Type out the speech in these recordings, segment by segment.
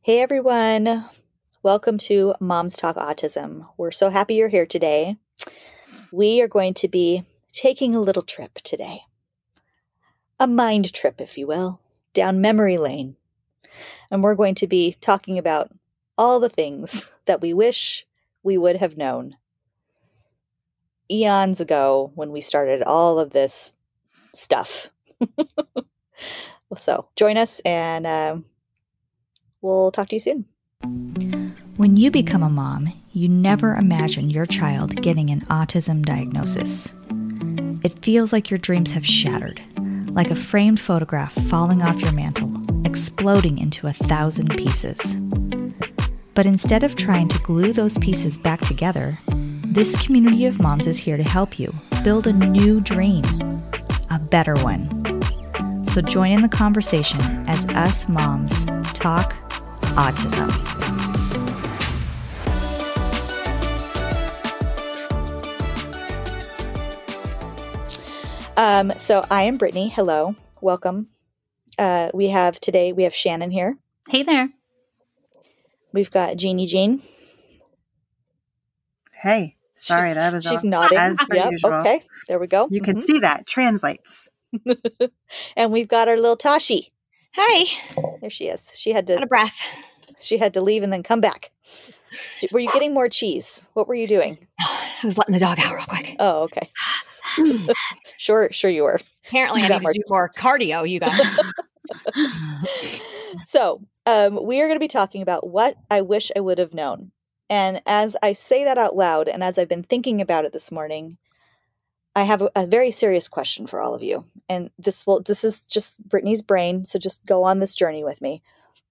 Hey everyone, welcome to Moms Talk Autism. We're so happy you're here today. We are going to be taking a little trip today. A mind trip, if you will, down memory lane. And we're going to be talking about all the things that we wish we would have known eons ago when we started all of this stuff. so join us and uh, we'll talk to you soon. When you become a mom, you never imagine your child getting an autism diagnosis. It feels like your dreams have shattered, like a framed photograph falling off your mantle, exploding into a thousand pieces. But instead of trying to glue those pieces back together, this community of moms is here to help you build a new dream, a better one. So join in the conversation as us moms talk autism. Um, so I am Brittney. Hello, welcome. Uh, we have today we have Shannon here. Hey there. We've got Jeannie Jean. Hey, sorry, she's, that was she's all, nodding. As per yep, usual. okay, there we go. You can Mhm. see that translates. and we've got our little Tashi. Hi. There she is. She had Out to of breath. She had to leave and then come back. Were you getting more cheese? What were you doing? I was letting the dog out real quick. Oh, okay. Sure, sure you were. Apparently, You I need to do more cardio, you guys. So, um, we are going to be talking about what I wish I would have known. And as I say that out loud, and as I've been thinking about it this morning, I have a, a very serious question for all of you. And this will this is just Brittney's brain, so just go on this journey with me.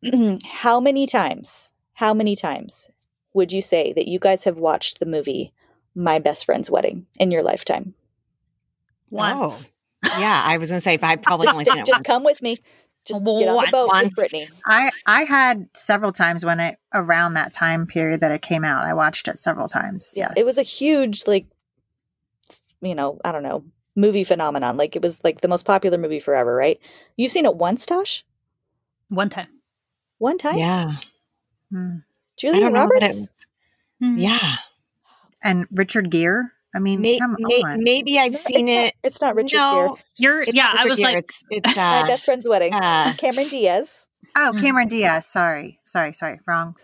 how many times, how many times would you say that you guys have watched the movie My Best Friend's Wedding in your lifetime? Once. Oh, yeah, I was going to say, but I probably only Just, seen it just once. come with me. Just get on the Once. boat with Brittney. I I had several times when it around that time period that it came out. I watched it several times. Yeah, yes. it was a huge like you know, I don't know, movie phenomenon. Like it was like the most popular movie forever, right? You've seen it once, Tosh? One time. One time? Yeah. Hmm. Julia don't know what Roberts? it was. Hmm. Yeah. and Richard Gere. I mean, May- come may- on. maybe I've seen it's it. Not, it's not Richard no, Gere. You're it's yeah, not I was Gere. like it's, it's My uh, best friend's wedding. uh, Cameron Diaz. oh, Mm. Cameron Diaz. Sorry, sorry, sorry. Wrong.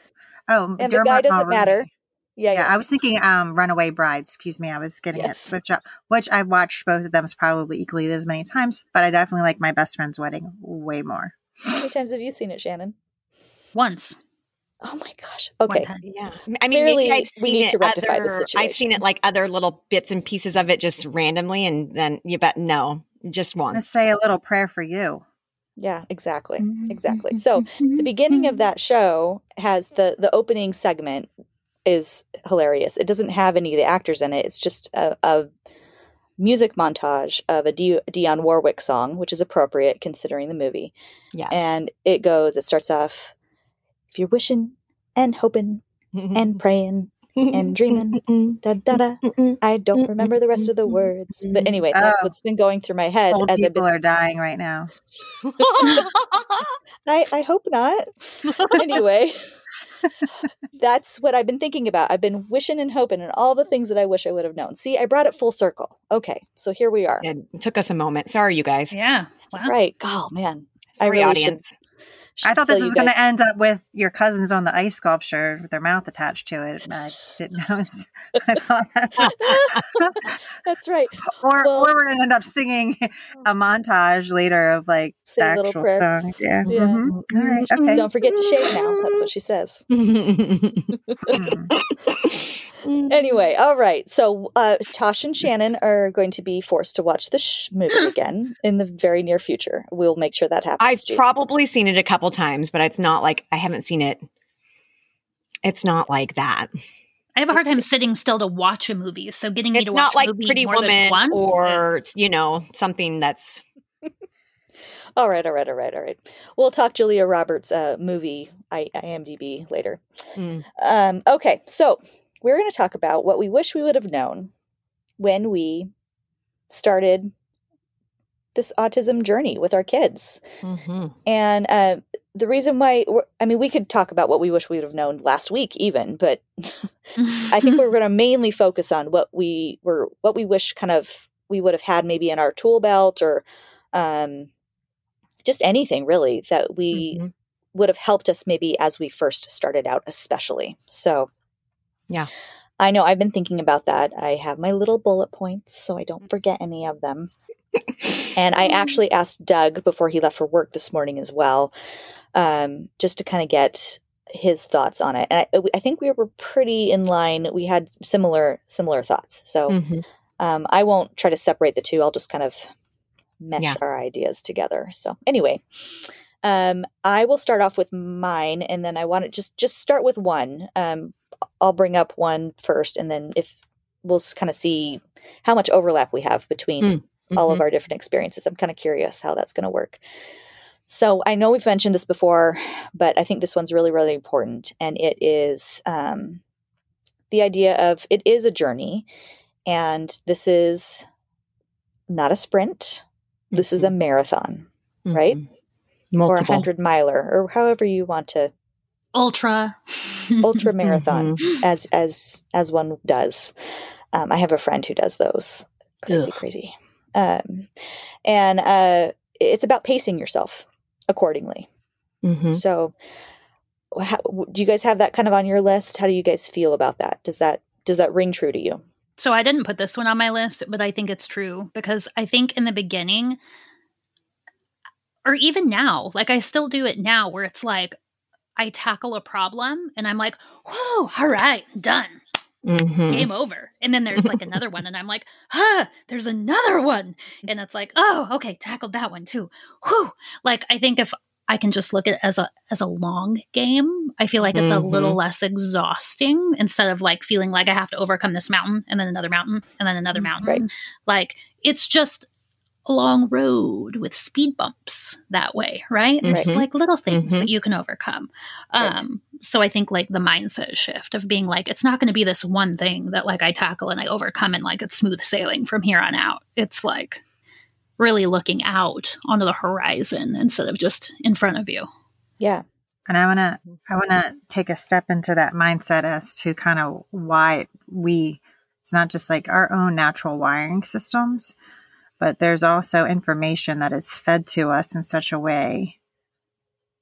Oh, And the guy doesn't Mulroney. matter. Yeah, Yeah, yeah. I was thinking um Runaway Bride. Excuse me, I was getting Yes. it switched up. Which I've watched both of them probably equally as many times, but I definitely like my best friend's wedding way more. How many times have you seen it, Shannon? Once. Oh my gosh. Okay. yeah. I mean, Clearly, maybe I've seen it to rectify the other. I've seen it like other little bits and pieces of it just randomly, and then you bet no, just I'm gonna once. say a little prayer for you. Yeah, exactly. Mm-hmm. Exactly. So the beginning of that show has the the opening segment is hilarious. It doesn't have any of the actors in it. It's just a, a music montage of a D- Dionne Warwick song, which is appropriate considering the movie. Yes. And it goes. It starts off, "If you're wishing and hoping and praying and dreaming, da da da." I don't remember the rest of the words, but anyway, that's Oh. what's been going through my head Old as people been are dying right now. I, I hope not. anyway, that's what I've been thinking about. I've been wishing and hoping and all the things that I wish I would have known. See, I brought it full circle. Okay, so here we are. it took us a moment. Sorry, you guys. Yeah. That's Wow. right. Oh, man. I Sorry, really audience. should I thought this you was going to end up with your cousins on the ice sculpture with their mouth attached to it. but I didn't know. I thought That's right. or, Well- or we're going to end up singing a montage later of like Say the actual song. Yeah. Yeah. mhm. All right. Okay. Don't forget to shave now. That's what she says. Mm. Anyway, all right. So uh, Tosh and Shannon are going to be forced to watch this sh- movie again in the very near future. We'll make sure that happens. I've Jude. probably seen it a couple couple times, but it's not like I haven't seen it. It's not like that. I have a hard time sitting still to watch a movie. So getting me It's to watch not a like movie Pretty more than Woman once, or you know something that's All right, all right, all right, all right. We'll talk Julia Roberts' uh, movie I- IMDb later. Mm. Um, okay, so we're going to talk about what we wish we would have known when we started this autism journey with our kids. Mhm. And uh, the reason why, I mean, we could talk about what we wish we would have known last week, even, but I think we're going to mainly focus on what we were, what we wish kind of we would have had maybe in our tool belt or um, just anything really that we Mhm. would have helped us maybe as we first started out, especially. So, Yeah. I know I've been thinking about that. I have my little bullet points so I don't forget any of them. And I actually asked Doug before he left for work this morning as well, um, just to kind of get his thoughts on it. And I, I think we were pretty in line. We had similar similar thoughts. So Mhm. um, I won't try to separate the two. I'll just kind of mesh Yeah. our ideas together. So anyway, um, I will start off with mine, and then I want to just just start with one. Um, I'll bring up one first, and then if we'll kind of see how much overlap we have between Mm, all of Mhm. our different experiences. I'm kind of curious how that's going to work. So I know we've mentioned this before, but I think this one's really, really important. And it is um, the idea of it is a journey, and this is not a sprint. This is a marathon right? Mhm. or a hundred miler, or however you want to ultra. ultra marathon Mhm. as as as one does. Um, I have a friend who does those. Crazy, Ugh. crazy. Um, and uh, it's about pacing yourself accordingly. Mhm. So, how, do you guys have that kind of on your list? How do you guys feel about that? Does that does that ring true to you? So I didn't put this one on my list, but I think it's true because I think in the beginning, or even now, like I still do it now where it's like I tackle a problem and I'm like, whoa, all right, done, Mhm. game over. And then there's like another one and I'm like, huh, there's another one. And it's like, oh, okay, tackled that one too. Whew. Like I think if I can just look at it as a as a long game, I feel like it's a little less exhausting instead of like feeling like I have to overcome this mountain and then another mountain and then another mountain. Right. Like it's just a long road with speed bumps that way, right? They're just Mhm. like little things Mhm. that you can overcome. Right. Um, so I think like the mindset shift of being like, it's not going to be this one thing that like I tackle and I overcome and like it's smooth sailing from here on out. It's like really looking out onto the horizon instead of just in front of you. Yeah, And I want to I want to take a step into that mindset as to kind of why we it's not just like our own natural wiring systems, but there's also information that is fed to us in such a way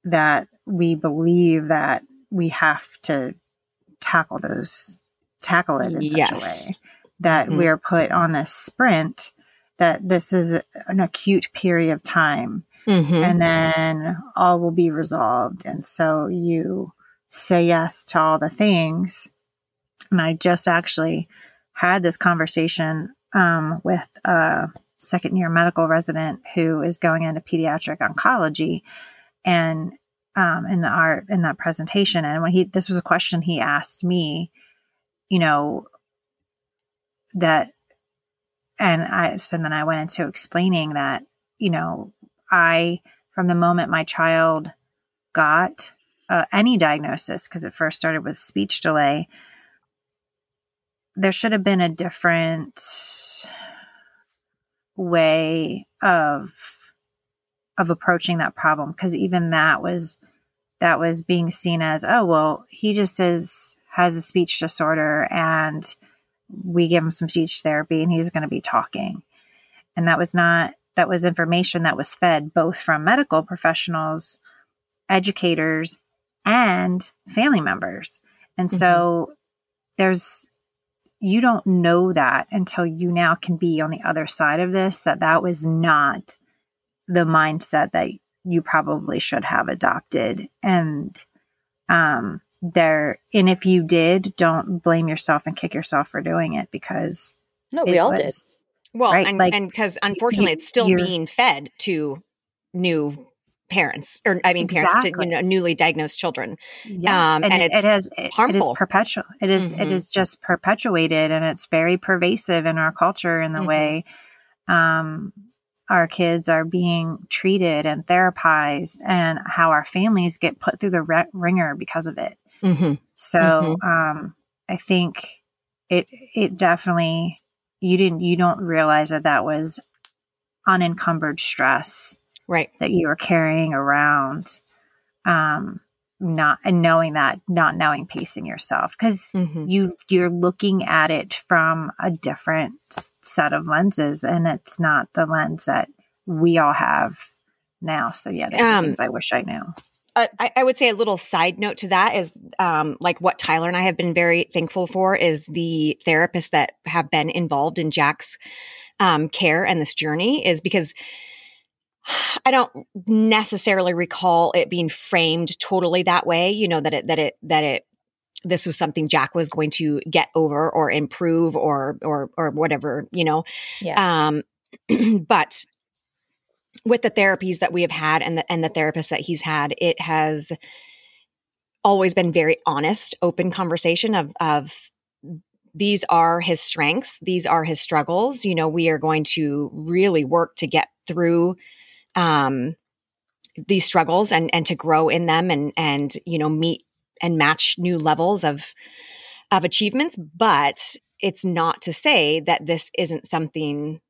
that we believe that we have to tackle those tackle it in such Yes. a way that Mhm. we're put on this sprint that this is an acute period of time Mhm. and then all will be resolved. And so you say yes to all the things. And I just actually had this conversation um, with a second year medical resident who is going into pediatric oncology. And um, in the art in that presentation, and when he this was a question he asked me, you know, that and I so then I went into explaining that, you know, I, from the moment my child got uh, any diagnosis, because it first started with speech delay, there should have been a different way of of approaching that problem because even that was that was being seen as oh well he just is has a speech disorder and we give him some speech therapy and he's going to be talking. And that was not that was information that was fed both from medical professionals educators and family members. And so mm-hmm. there's you don't know that until you now can be on the other side of this that that was not the mindset that you probably should have adopted and um there and if you did don't blame yourself and kick yourself for doing it because no, we all did. Well, right, and like, because unfortunately, you- it's still being fed to new parents or I mean parents to you know newly diagnosed children. Yes. Um, and, and it, it's it has it- it is harmful. perpetual. It is- it Mhm. is just perpetuated, and it's very pervasive in our culture in the Mhm. way um, our kids are being treated and therapized, and how our families get put through the re- ringer because of it. Mm-hmm. So Mhm. um, I think it it definitely you didn't you don't realize that that was unencumbered stress Right. that you were carrying around um not and knowing that not knowing pacing yourself because Mm-hmm. you you're looking at it from a different set of lenses and it's not the lens that we all have now so yeah those Um, things i wish i knew uh, I, I would say a little side note to that is um, like what Tyler and I have been very thankful for is the therapists that have been involved in Jack's um, care and this journey is because I don't necessarily recall it being framed totally that way. You know that it that it that it this was something Jack was going to get over or improve or or or whatever. You know, Yeah. um, but with the therapies that we have had and the and the therapists that he's had, it has always been very honest, open conversation of of these are his strengths, these are his struggles. You know, we are going to really work to get through um these struggles and and to grow in them and and you know meet and match new levels of of achievements. But it's not to say that this isn't something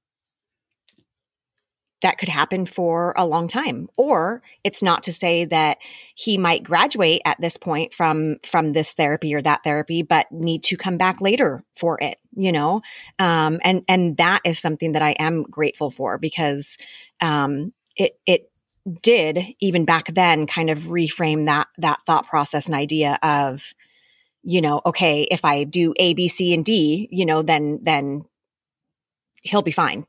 that could happen for a long time. Or it's not to say that he might graduate at this point from from this therapy or that therapy but need to come back later for it you know? Um and and that is something that i am grateful for because um it it did even back then kind of reframe that that thought process and idea of you know okay if i do a b c and d you know then then he'll be fine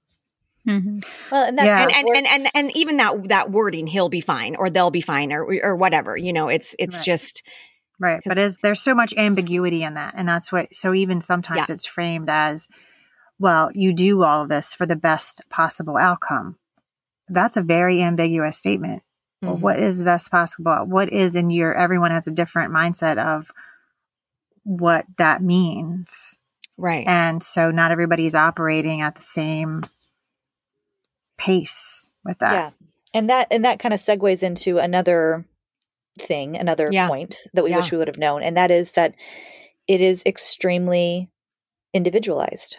hmm Well, and that Yeah. and and, and and and even that that wording he'll be fine or they'll be fine or or whatever you know it's it's Right. just Right. But is there's so much ambiguity in that. And that's what so even sometimes Yeah. it's framed as, well, you do all of this for the best possible outcome. That's a very ambiguous statement. Well, Mhm. what is the best possible? What is in your everyone has a different mindset of what that means. right And so not everybody's operating at the same pace with that. yeah and that and that kind of segues into another thing another Yeah. point that we Yeah. wish we would have known and that is that it is extremely individualized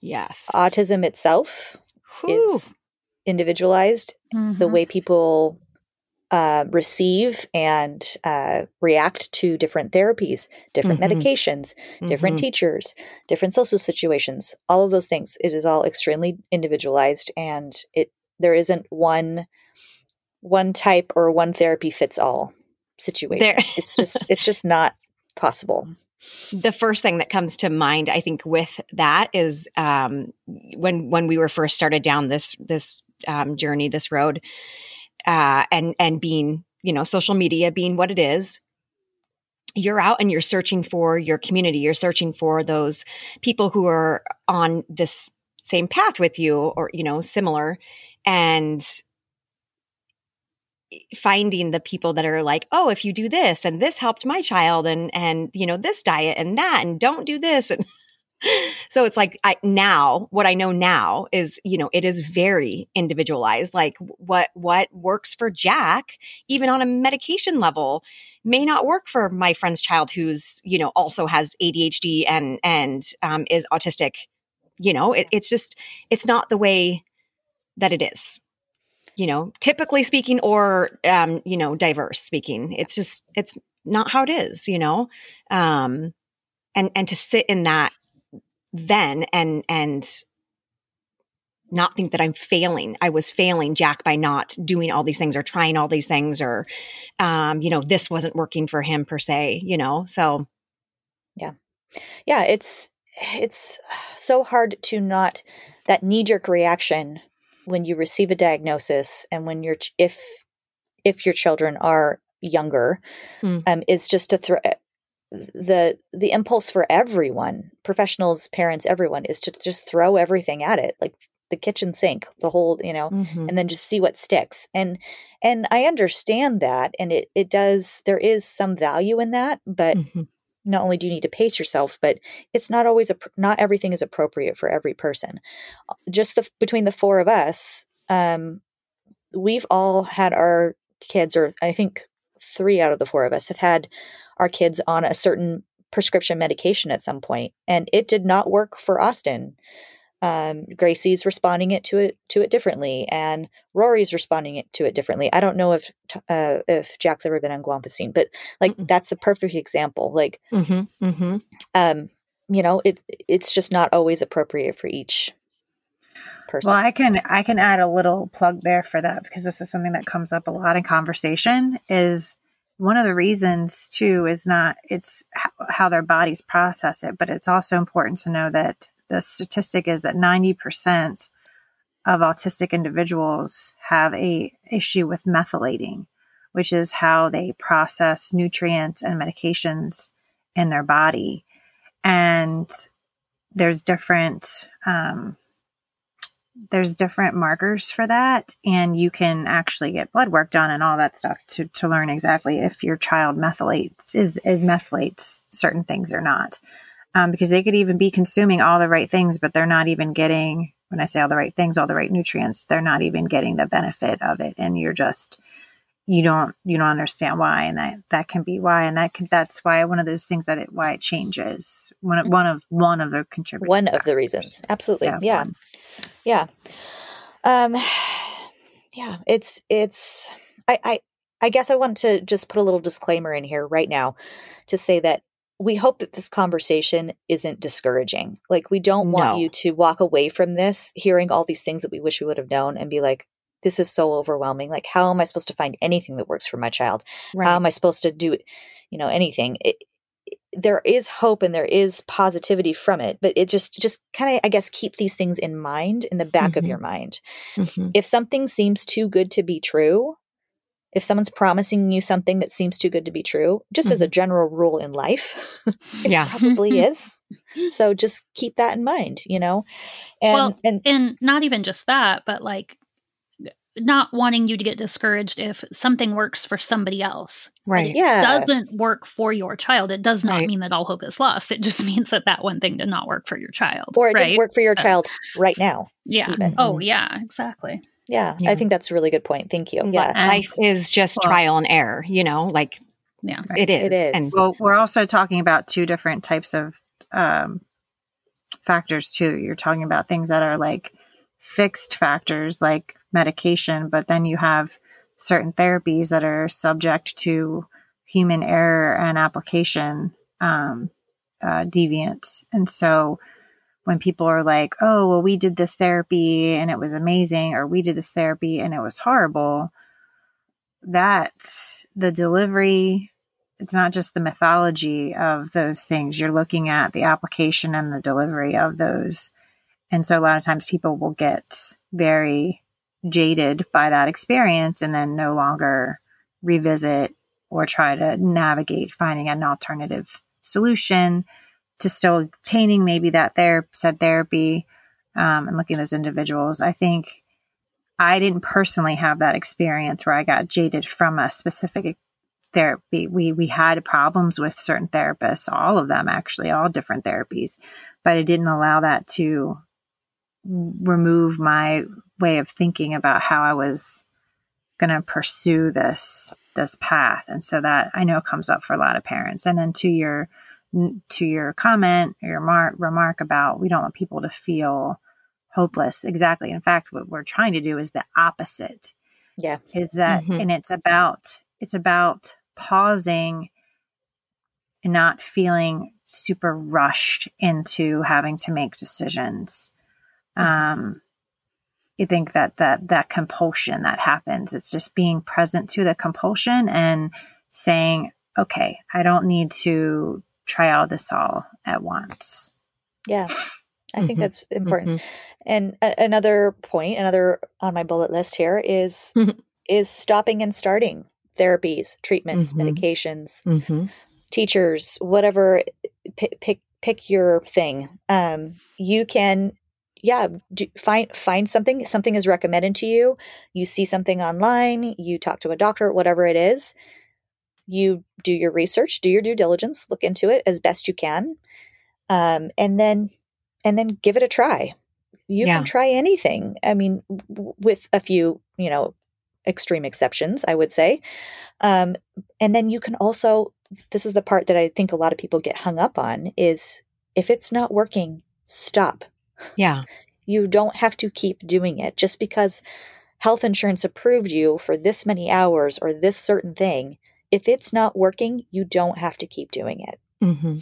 yes autism itself Whew. is individualized the Mm-hmm. way people uh, receive and uh, react to different therapies different Mhm. medications different Mhm. teachers, different social situations, all of those things. It is all extremely individualized and it there isn't one one type or one therapy fits all situation. There- it's just it's just not possible. The first thing that comes to mind i think with that is um when when we were first started down this this um, journey this road uh and and being you know social media being what it is you're out and you're searching for your community. You're searching for those people who are on this same path with you or you know similar. And finding the people that are like oh if you do this and this helped my child and and you know this diet and that and don't do this and so it's like I now what I know now is you know it is very individualized like what what works for Jack even on a medication level may not work for my friend's child who's you know also has ADHD and and um, is autistic you know? It, it's just it's not the way that it is you know typically speaking or um you know diverse speaking it's just it's not how it is you know um and and to sit in that then and and not think that I'm failing. I was failing Jack by not doing all these things or trying all these things or um you know this wasn't working for him per se, you know. So Yeah, Yeah. it's it's so hard to not that knee jerk reaction when you receive a diagnosis and when you're ch- if if your children are younger Hmm. um, is just to throw the the impulse for everyone professionals parents everyone is to just throw everything at it like the kitchen sink, the whole, you know, Mhm. and then just see what sticks. And and I understand that and it it does there is some value in that, but Mhm. Not only do you need to pace yourself, but it's not always a not everything is appropriate for every person. Uh, Just the between the four of us, um, we've all had our kids, or I think three out of the four of us have had our kids on a certain prescription medication at some point, and it did not work for Austin. Um, Gracie's responding it to it to it differently, and Rory's responding it to it differently. I don't know if uh, if Jack's ever been on guanfacine, but like Mm-mm. that's a perfect example. Like mm-hmm. Mm-hmm. um you know it it's just not always appropriate for each person Well, I can I can add a little plug there for that because this is something that comes up a lot in conversation. Is one of the reasons too is not it's how, how their bodies process it, but it's also important to know that the statistic is that ninety percent of autistic individuals have a issue with methylating, which is how they process nutrients and medications in their body, and there's different um, there's different markers for that and you can actually get blood work done and all that stuff to, to learn exactly if your child methylates is methylates certain things or not um, because they could even be consuming all the right things but they're not even getting when i say all the right things all the right nutrients they're not even getting the benefit of it. And you're just you don't you don't understand why. And that that can be why. And that can that's why one of those things that it why it changes. One of one of one of the contributors one of the reasons. Absolutely. Yeah, yeah. yeah. Um yeah it's it's I, I i guess i want to just put a little disclaimer in here right now to say that we hope that this conversation isn't discouraging like we don't want No. you to walk away from this hearing all these things that we wish we would have known and be like this is so overwhelming like how am i supposed to find anything that works for my child Right. how am i supposed to do you know anything it, it- there is hope and there is positivity from it but it just just kind of i guess keep these things in mind in the back of Mhm. your mind Mhm. if something seems too good to be true if someone's promising you something that seems too good to be true just as a mm-hmm. general rule in life it Yeah. probably is so just keep that in mind you know and Well, and and not even just that, but like not wanting you to get discouraged if something works for somebody else. Right. it Yeah. doesn't work for your child. It does not Right. mean that all hope is lost. It just means that that one thing did not work for your child. or it right? didn't work for your So, child right now Yeah. even. Oh, mm-hmm. yeah, exactly. Yeah, Yeah. i think that's a really good point thank you Li- yeah And- Life is just Well- trial and error, you know, like Yeah. it is. It is. And Well, we're also talking about two different types of um, factors too. You're talking about things that are like fixed factors, like medication, but then you have certain therapies that are subject to human error and application um, uh, deviance. And so when people are like, oh, well, we did this therapy and it was amazing, or we did this therapy and it was horrible, that's the delivery. It's not just the mythology of those things. You're looking at the application and the delivery of those. And so a lot of times people will get very jaded by that experience and then no longer revisit or try to navigate finding an alternative solution to still obtaining maybe that said therapy um, and looking at those individuals. I think I didn't personally have that experience where I got jaded from a specific therapy. We we had problems with certain therapists, all of them actually, all different therapies, but it didn't allow that to remove my way of thinking about how I was going to pursue this this path. And so that I know comes up for a lot of parents. And then to your to your comment or your mar- remark about we don't want people to feel hopeless. Exactly. In fact, what we're trying to do is the opposite. Yeah. Is that Mhm. and it's about it's about pausing and not feeling super rushed into having to make decisions. Um you think that that that compulsion that happens it's just being present to the compulsion and saying okay i don't need to try all this all at once Yeah. I think Mhm. that's important. Mhm. And a- another point, another on my bullet list here is Mhm. is stopping and starting therapies, treatments, Mhm. medications, Mhm. teachers, whatever pick pick pick your thing. Um you can yeah, do, find find something. Something is recommended to you. You see something online. You talk to a doctor, whatever it is. You do your research, do your due diligence, look into it as best you can, um, and then and then give it a try. You Yeah. can try anything. I mean, w- with a few, you know, extreme exceptions, I would say. Um, and then you can also. This is the part that I think a lot of people get hung up on is if it's not working, stop. Yeah. You don't have to keep doing it just because health insurance approved you for this many hours or this certain thing. If it's not working, you don't have to keep doing it. Mm-hmm.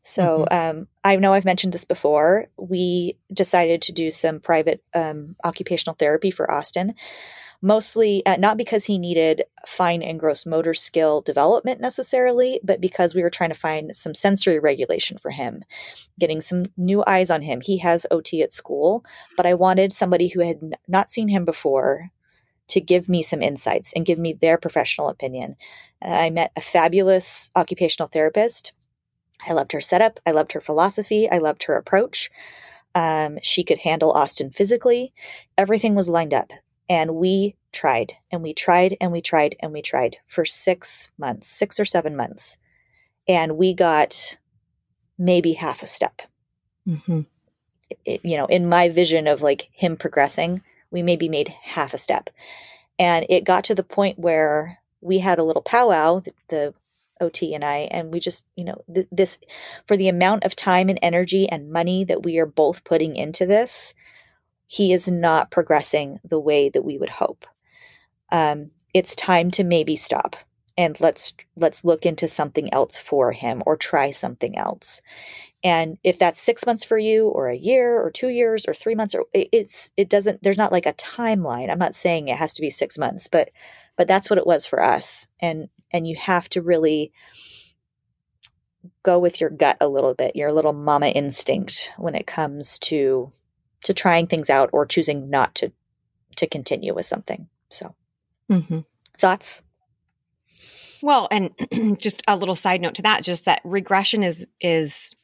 So um, I know I've mentioned this before. We decided to do some private um, occupational therapy for Austin, mostly uh, not because he needed fine and gross motor skill development necessarily, but because we were trying to find some sensory regulation for him, getting some new eyes on him. He has OT at school, but I wanted somebody who had n- not seen him before to give me some insights and give me their professional opinion. And I met a fabulous occupational therapist. I loved her setup. I loved her philosophy. I loved her approach. Um, she could handle Austin physically. Everything was lined up. And we tried and we tried and we tried and we tried for six months, six or seven months. And we got maybe half a step. Mm-hmm. It- you know, in my vision of like him progressing, we maybe made half a step. And it got to the point where we had a little powwow, the, the OT and I, and we just, you know, th- this for the amount of time and energy and money that we are both putting into this, he is not progressing the way that we would hope. Um, it's time to maybe stop and let's let's look into something else for him or try something else. And if that's six months for you, or a year, or two years, or three months, or it's it doesn't. There's not like a timeline. I'm not saying it has to be six months, but but that's what it was for us. And and you have to really go with your gut a little bit, your little mama instinct when it comes to to trying things out or choosing not to to continue with something. So Mm-hmm. thoughts? Well, and just a little side note to that, just that regression is is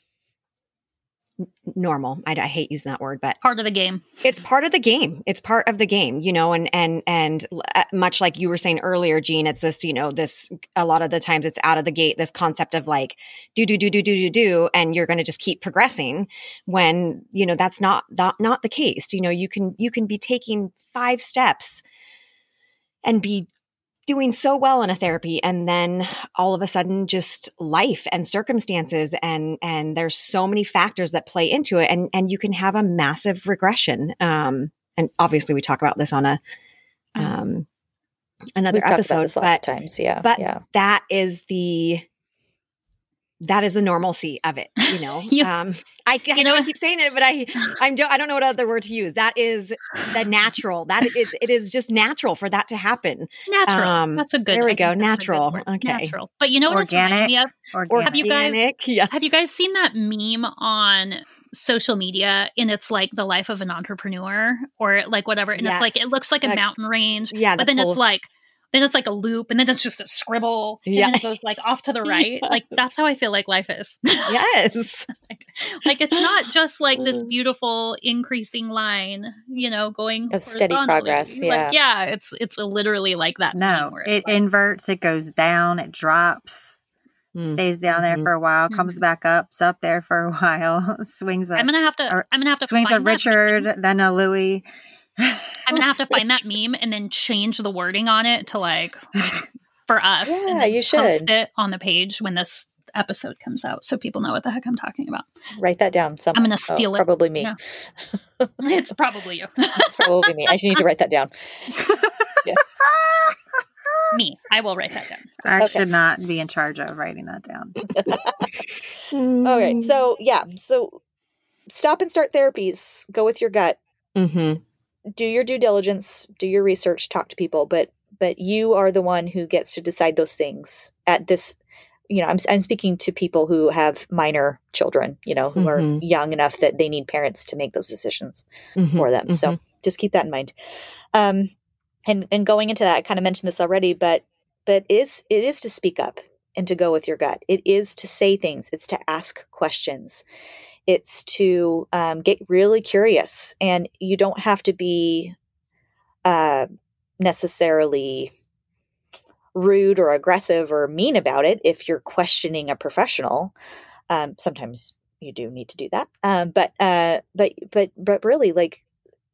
normal. I, I hate using that word, but Part of the game. it's part of the game. It's part of the game, you know, and and and uh, much like you were saying earlier, Jean, it's this, you know, this a lot of the times it's out of the gate. This concept of like do do do do do do do, and you're going to just keep progressing when you know that's not not not the case. You know, you can you can be taking five steps and be doing so well in a therapy and then all of a sudden just life and circumstances and and there's so many factors that play into it and and you can have a massive regression um and obviously we talk about this on a um another We've episode this lots of but times. Yeah, but yeah. that is the that is the normalcy of it you know You- um i, I you know i keep saying it but i i'm do, i don't know what other word to use that is the natural that is it is just natural for that to happen Natural. Um, that's a good. there we I go, think that's a good natural. Okay. Natural. But you know what it's reminding me of? Organic. have you guys- Organic, yeah Have you guys seen that meme on social media? And it's like the life of an entrepreneur or like whatever. And it's like it looks like a Like- mountain range, yeah but the then it's like then it's like a loop, and then it's just a scribble, Yeah. and then it goes like off to the right. Like that's how I feel like life is. yes like it's not just like this Mm. beautiful increasing line, you know, going Of steady horizontally. progress, Like, yeah. yeah, it's it's literally like that. No, meme where it's it like- inverts, it goes down, it drops, Mm. stays down there Mhm. for a while, comes Mhm. back up, it's up there for a while, swings a I'm gonna have to. or I'm gonna have to swings a find that Richard, then a Louis. I'm gonna have to find that meme and then change the wording on it to like for us. and Yeah, then you Post it on the page when this episode comes out, so people know what the heck I'm talking about. Write that down. Someone. I'm gonna steal it. Probably me. Yeah. it's probably you, it's probably me. I should need to write that down. me. I will write that down. I Okay. should not be in charge of writing that down. All right. So yeah. So stop and start therapies. Go with your gut. Mhm. Do your due diligence. Do your research. Talk to people. But but you are the one who gets to decide those things at this. You know, I'm I'm speaking to people who have minor children. You know, who are Mhm. young enough that they need parents to make those decisions. Mhm. for them. So just keep that in mind. Um, and and going into that, I kind of mentioned this already, but but is, it is to speak up and to go with your gut. It is to say things. It's to ask questions. It's to um, get really curious and you don't have to be uh, necessarily rude or aggressive or mean about it if you're questioning a professional um, sometimes you do need to do that um, but uh, but but but really like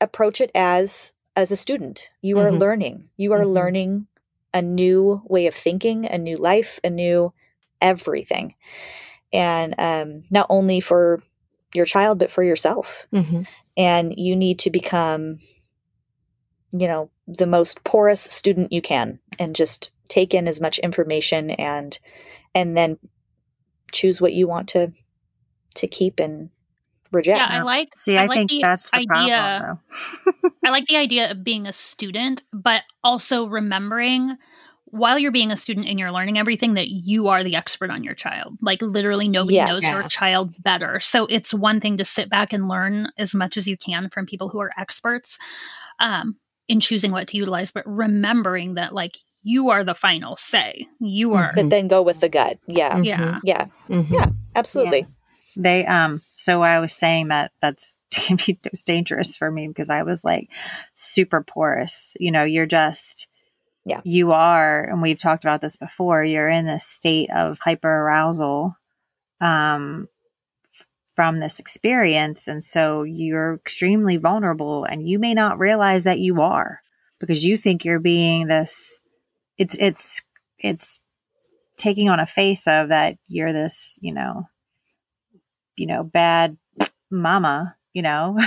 approach it as as a student you are Mhm. learning you are Mhm. learning a new way of thinking a new life a new everything and um, not only for your child but for yourself Mhm. and you need to become you know the most porous student you can and just take in as much information and and then choose what you want to to keep and reject Yeah, I like See, I, like think the that's the idea problem, though. I like the idea of being a student, but also remembering while you're being a student and you're learning everything that you are the expert on your child. Like literally nobody Yes. knows your child better. So it's one thing to sit back and learn as much as you can from people who are experts um, in choosing what to utilize, but remembering that like you are the final say. You are but then go with the gut yeah Mhm. yeah. yeah Mhm. Yeah. absolutely They um so I was saying that that's can be dangerous for me because I was like super porous. You know, you're just Yeah. You are, and we've talked about this before, you're in this state of hyperarousal um from this experience and so you're extremely vulnerable and you may not realize that you are because you think you're being this it's it's it's taking on a face of that you're this, you know, you know, bad mama, you know,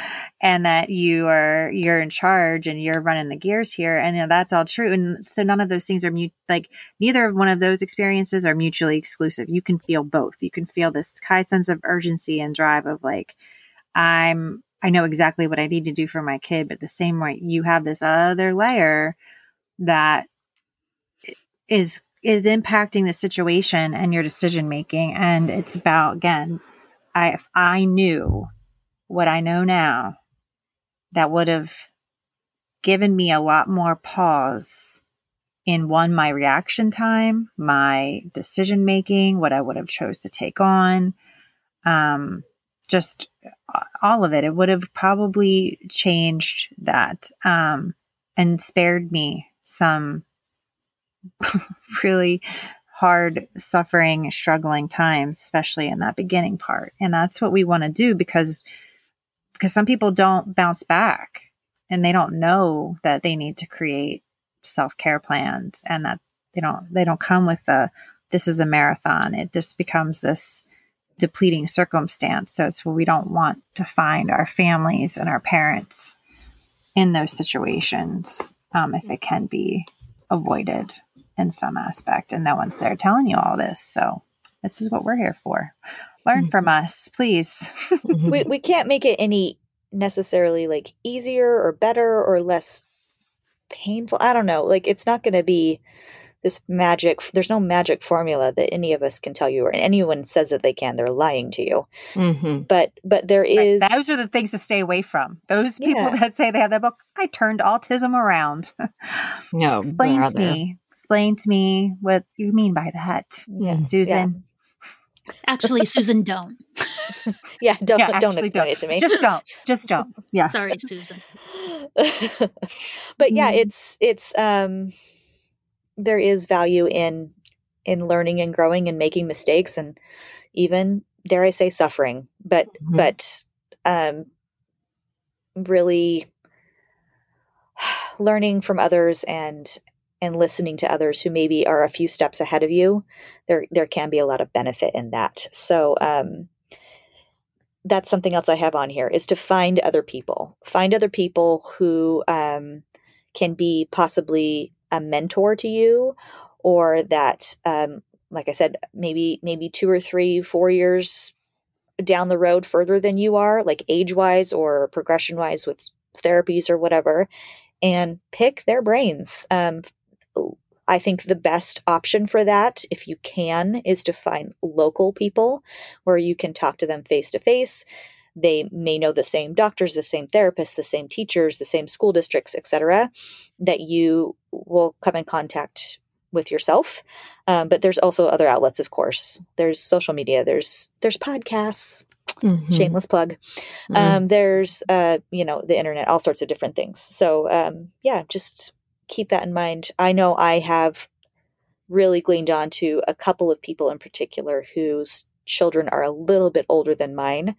and that you are you're in charge and you're running the gears here, and you know, that's all true. And so none of those things are mute. Like neither of one of those experiences are mutually exclusive. You can feel both. You can feel this high sense of urgency and drive of like, I'm. I know exactly what I need to do for my kid, but the same way you have this other layer that is is impacting the situation and your decision making and it's about again i if i knew what i know now that would have given me a lot more pause in one my reaction time my decision making what i would have chose to take on um just all of it. It would have probably changed that um and spared me some really hard suffering struggling times especially in that beginning part. And that's what we want to do because because some people don't bounce back and they don't know that they need to create self-care plans and that they don't they don't come with the this is a marathon. It just becomes this depleting circumstance. So it's what we don't want to find our families and our parents in those situations um, if it can be avoided in some aspect and no one's there telling you all this. So this is what we're here for learn from us please. We, we can't make it any necessarily like easier or better or less painful. I don't know. Like it's not going to be this magic there's no magic formula that any of us can tell you or anyone says that they can. They're lying to you. Mhm. but but there is. Right, those are the things to stay away from. Those people Yeah. that say they have that book i turned autism around. No, explain to me. Explain to me what you mean by that Yeah. susan Actually, Susan, don't. yeah don't Yeah, don't actually explain it to me just don't just don't yeah Sorry, Susan. but yeah Mm. it's it's um there is value in in learning and growing and making mistakes and even dare i say suffering but Mhm. but um really learning from others and and listening to others who maybe are a few steps ahead of you there there can be a lot of benefit in that. So um that's something else i have on here is to find other people. Find other people who um can be possibly a mentor to you or that um like i said maybe maybe two or three four years down the road further than you are like age wise or progression wise with therapies or whatever and pick their brains. Um I think the best option for that, if you can, is to find local people where you can talk to them face to face. They may know the same doctors, the same therapists, the same teachers, the same school districts, etc. That you will come in contact with yourself. Um, but there's also other outlets, of course. There's social media. There's there's podcasts. Mhm. shameless plug Mhm. um, there's uh, you know the internet all sorts of different things so um, yeah just keep that in mind. I know i have really gleaned on to a couple of people in particular whose children are a little bit older than mine.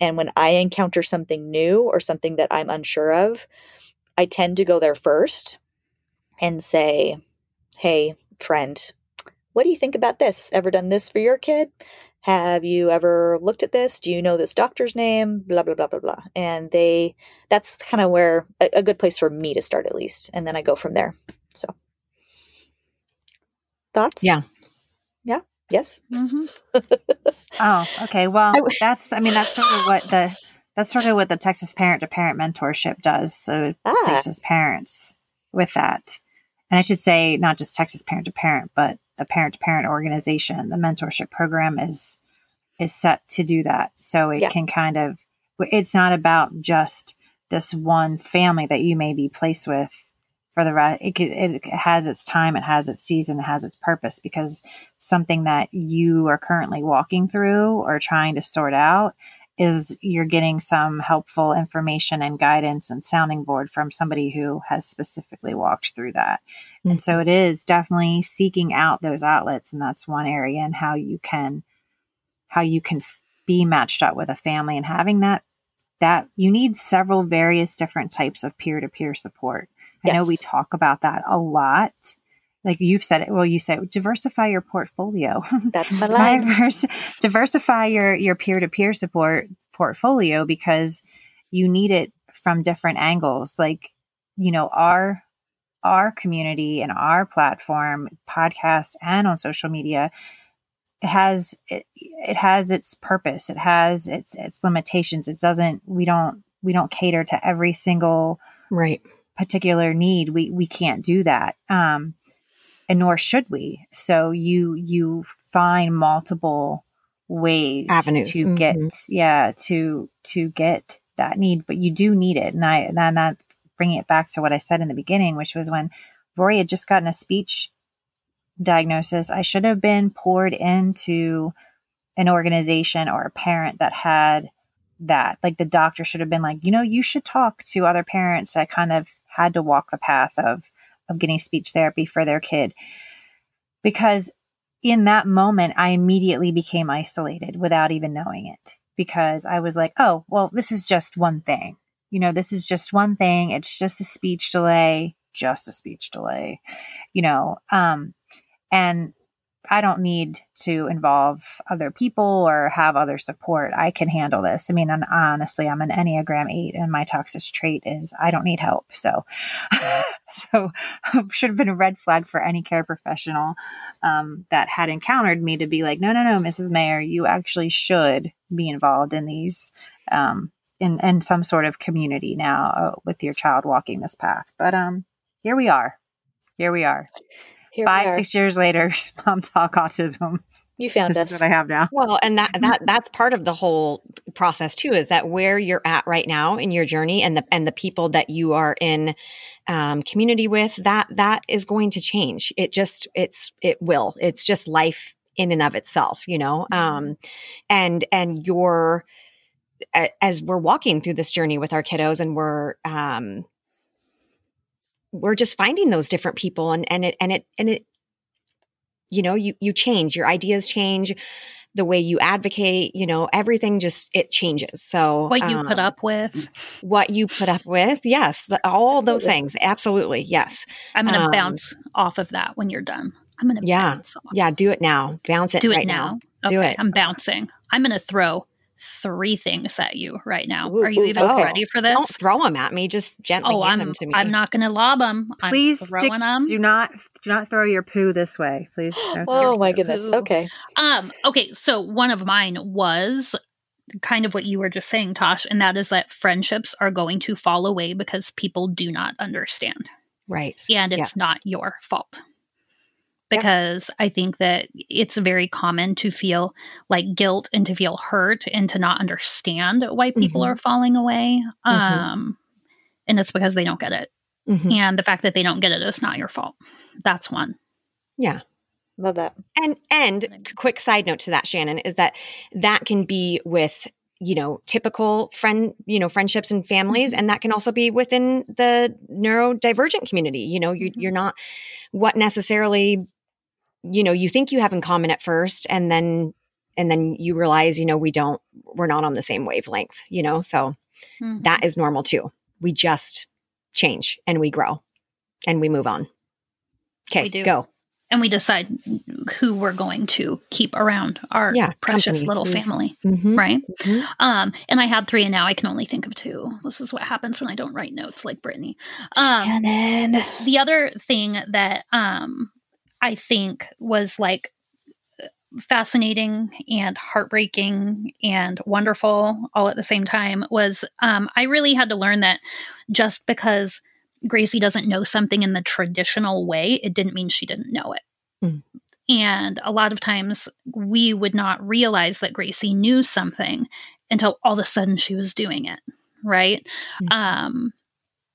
And when i encounter something new or something that i'm unsure of i tend to go there first and say hey friend what do you think about this? Ever done this for your kid have you ever looked at this do you know this doctor's name blah blah blah blah blah and they that's kind of where a, a good place for me to start at least and then i go from there so thoughts Yeah. yeah yes Mm-hmm. Oh, okay. Well, that's I mean that's sort of what the that's sort of what the Texas Parent to Parent Mentorship does. So it ah places parents with that. And I should say not just Texas Parent to Parent, but the Parent to Parent organization, the mentorship program is is set to do that. So it Yeah. can kind of it's not about just this one family that you may be placed with for the rest. It, it has its time, it has its season, it has its purpose because something that you are currently walking through or trying to sort out is you're getting some helpful information and guidance and sounding board from somebody who has specifically walked through that. And so mm-hmm. it is definitely seeking out those outlets and that's one area and how you can how you can f- be matched up with a family and having that that you need several various different types of peer-to-peer support. I know we talk about that a lot. Like you've said it, well, you said diversify your portfolio. that's my line Divers- diversify your your peer-to-peer support portfolio because you need it from different angles. Like you know our our community and our platform podcast and on social media it has it, it has its purpose. It has its its limitations. It doesn't we don't we don't cater to every single Right. particular need. We we can't do that. Um and nor should we so you you find multiple ways Avenues. to get Mhm. yeah to to get that need but you do need it and i and that bringing it back to what i said in the beginning which was when rory had just gotten a speech diagnosis i should have been poured into an organization or a parent that had that like the doctor should have been like you know you should talk to other parents that kind of had to walk the path of of getting speech therapy for their kid. Because in that moment i immediately became isolated without even knowing it. Because i was like oh well this is just one thing. You know this is just one thing. It's just a speech delay just a speech delay. You know um and I don't need to involve other people or have other support. I can handle this. I mean, and honestly, I'm an Enneagram 8 and my toxic trait is I don't need help. So, so should have been a red flag for any care professional um, that had encountered me to be like, no, no, no, Mrs. Mayer, you actually should be involved in these, um, in, in some sort of community now uh, with your child walking this path. But um, here we are. Here we are Here five, six years later, mom talk autism. you found This us is what I have now. Well, and that that that's part of the whole process too. Is that where you're at right now in your journey, and the and the people that you are in um, community with that that is going to change. It just it's it will. It's just life in and of itself, you know. Um, and and your as we're walking through this journey with our kiddos, and we're um, we're just finding those different people, and and it and it and it you know you you change your ideas change the way you advocate you know everything just it changes so What you put um, up with. what you put up with yes the, all those things absolutely yes I'm going to um, bounce off of that when you're done. I'm going to Yeah. bounce off. yeah do it now bounce it Do it right now. now, Do it. I'm bouncing. I'm going to throw three things at you right now. Ooh, Are you even okay. ready for this? don't throw them at me just gently oh, hand I'm them to me I'm not going to lob them. Please I'm stick, them. do not do not throw your poo this way. Please. oh my goodness Ooh. okay Um, okay, so one of mine was kind of what you were just saying, Tash, and that is that friendships are going to fall away because people do not understand. right And it's Yes. not your fault. Yeah. Because I think that it's very common to feel like guilt and to feel hurt and to not understand why people Mhm. are falling away. Mhm. Um, and it's because they don't get it. Mhm. And the fact that they don't get it is not your fault. That's one. yeah Love that. And and quick side note to that, Shannon, is that that can be with you know typical friend you know friendships and families and that can also be within the neurodivergent community you know you, you're not what necessarily you know you think you have in common at first and then and then you realize you know we don't we're not on the same wavelength you know so Mhm. that is normal too we just change and we grow and we move on okay We do. go and we decide who we're going to keep around our Yeah, precious company. little family, Mhm. right? Mhm. Um, and I had three, and now I can only think of two. This is what happens when I don't write notes like Brittney. Um, the other thing that um, I think was like fascinating and heartbreaking and wonderful all at the same time was um, I really had to learn that just because Gracie doesn't know something in the traditional way, it didn't mean she didn't know it. Mm. And a lot of times we would not realize that Gracie knew something until all of a sudden she was doing it. Right. Mhm. Um,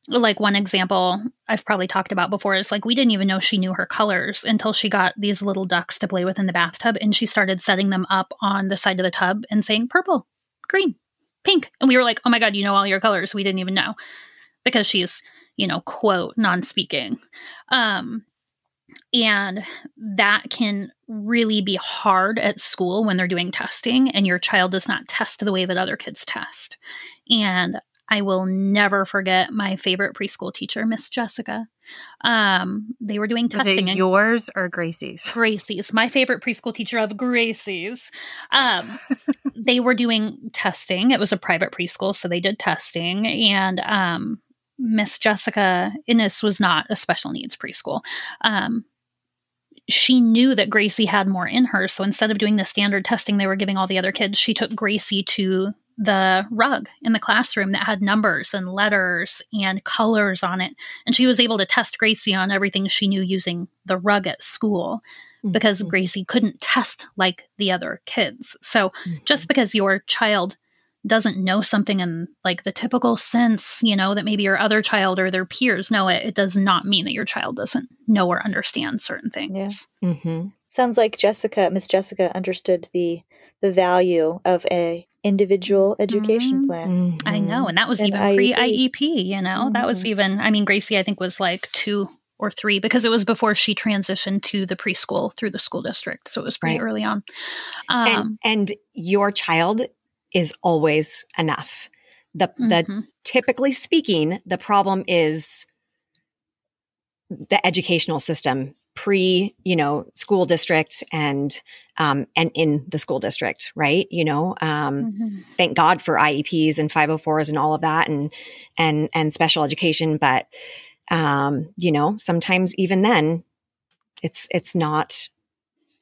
like one example I've probably talked about before is like we didn't even know she knew her colors until she got these little ducks to play with in the bathtub and she started setting them up on the side of the tub and saying purple, green, pink. And we were like, "Oh my god, you know all your colors." We didn't even know because she's, you know, quote non-speaking. Um and that can really be hard at school when they're doing testing and your child does not test the way that other kids test. And I will never forget my favorite preschool teacher, Miss Jessica. Um, they were doing testing yours or Gracie's? Gracie's, my favorite preschool teacher of Gracie's. Um, they were doing testing. It was a private preschool, so they did testing. And um, Miss Jessica Innes was not a special needs preschool. Um, she knew that Gracie had more in her. So instead of doing the standard testing they were giving all the other kids, she took Gracie to the rug in the classroom that had numbers and letters and colors on it. And she was able to test Gracie on everything she knew using the rug at school because Mhm. Gracie couldn't test like the other kids. So Mhm. just because your child doesn't know something in like the typical sense, you know, that maybe your other child or their peers know it, it does not mean that your child doesn't know or understand certain things. mm-hmm Sounds like Jessica, Miss Jessica, understood the the value of a individual education Mhm. plan. I know. And that was And even pre IEP, you know, that was Mhm. even, I mean, Gracie, I think was like two or three because it was before she transitioned to the preschool through the school district. So it was pretty Right. early on. Um, and and your child is always enough the the mhm. typically speaking the problem is the educational system pre you know school district and um and in the school district right you know um Mhm. thank god for ieps and 504s and all of that and and and special education but um you know sometimes even then it's it's not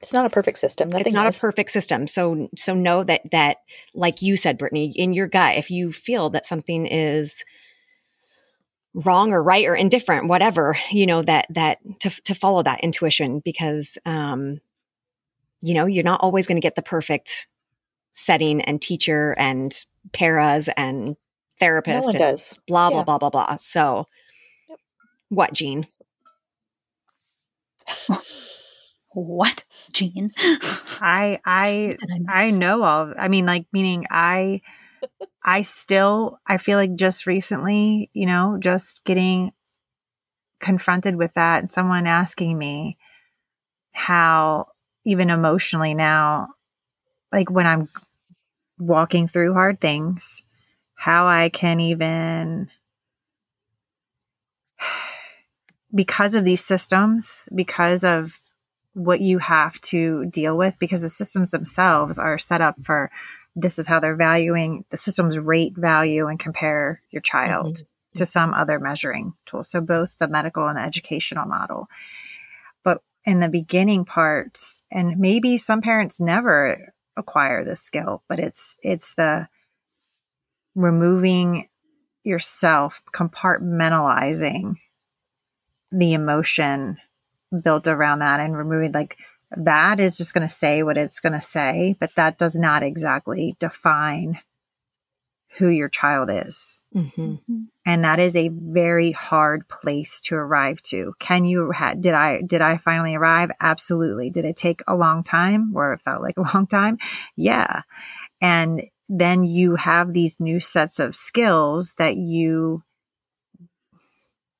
It's not a perfect system. Nothing it's not is. a perfect system so so know that that like you said brittney in your gut if you feel that something is wrong or right or indifferent whatever you know that that to to follow that intuition because um you know you're not always going to get the perfect setting and teacher and paras and no therapist one and does. blah blah Yeah. blah blah blah so Yep. what jean What, jean I I I know all. Of, I mean, like meaning I I still I feel like just recently, you know, just getting confronted with that and someone asking me how even emotionally now like when I'm walking through hard things how I can even because of these systems because of what you have to deal with because the systems themselves are set up for this is how they're valuing the systems rate value and compare your child mm-hmm. to some other measuring tool. So both the medical and the educational model. But in the beginning parts and maybe some parents never acquire this skill but it's it's the removing yourself compartmentalizing the emotion built around that and removing like that is just going to say what it's going to say but that does not exactly define who your child is. Mm-hmm. And that is a very hard place to arrive to. Can you, ha- did I, did I finally arrive? Absolutely. Did it take a long time or it felt like a long time? Yeah. And then you have these new sets of skills that you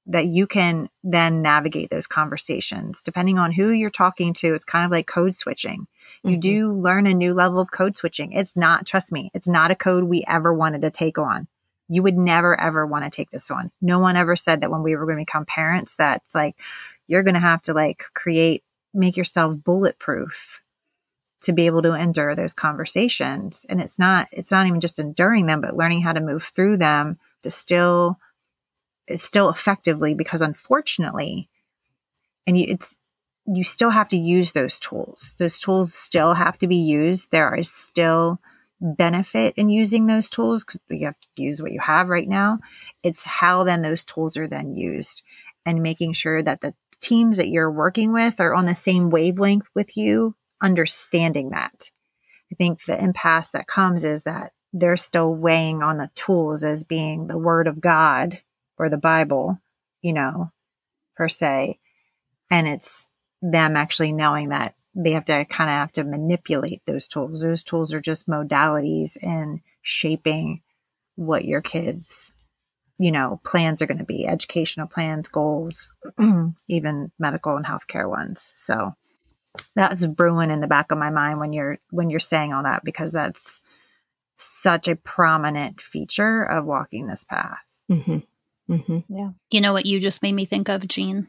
that you can then navigate those conversations. Depending on who you're talking to it's kind of like code switching. You Mhm. do learn a new level of code switching. It's not trust me it's not a code we ever wanted to take on. You would never ever want to take this on. No one ever said that when we were going to become parents that it's like you're going to have to like create make yourself bulletproof to be able to endure those conversations. And it's not it's not even just enduring them but learning how to move through them to still effectively because unfortunately and you, it's you still have to use those tools. Those tools still have to be used. There is still benefit in using those tools you have to use what you have right now. It's how then those tools are then used and making sure that the teams that you're working with are on the same wavelength with you understanding that. I think the impasse that comes is that they're still weighing on the tools as being the word of god or the bible you know per se. And it's them actually knowing that they have to kind of have to manipulate those tools. Those tools are just modalities in shaping what your kids you know plans are going to be educational plans goals even medical and healthcare ones. So that's brewing in the back of my mind when you're when you're saying all that because that's such a prominent feature of walking this path. Mm-hmm. Mm-hmm. You know what you just made me think of, Jean?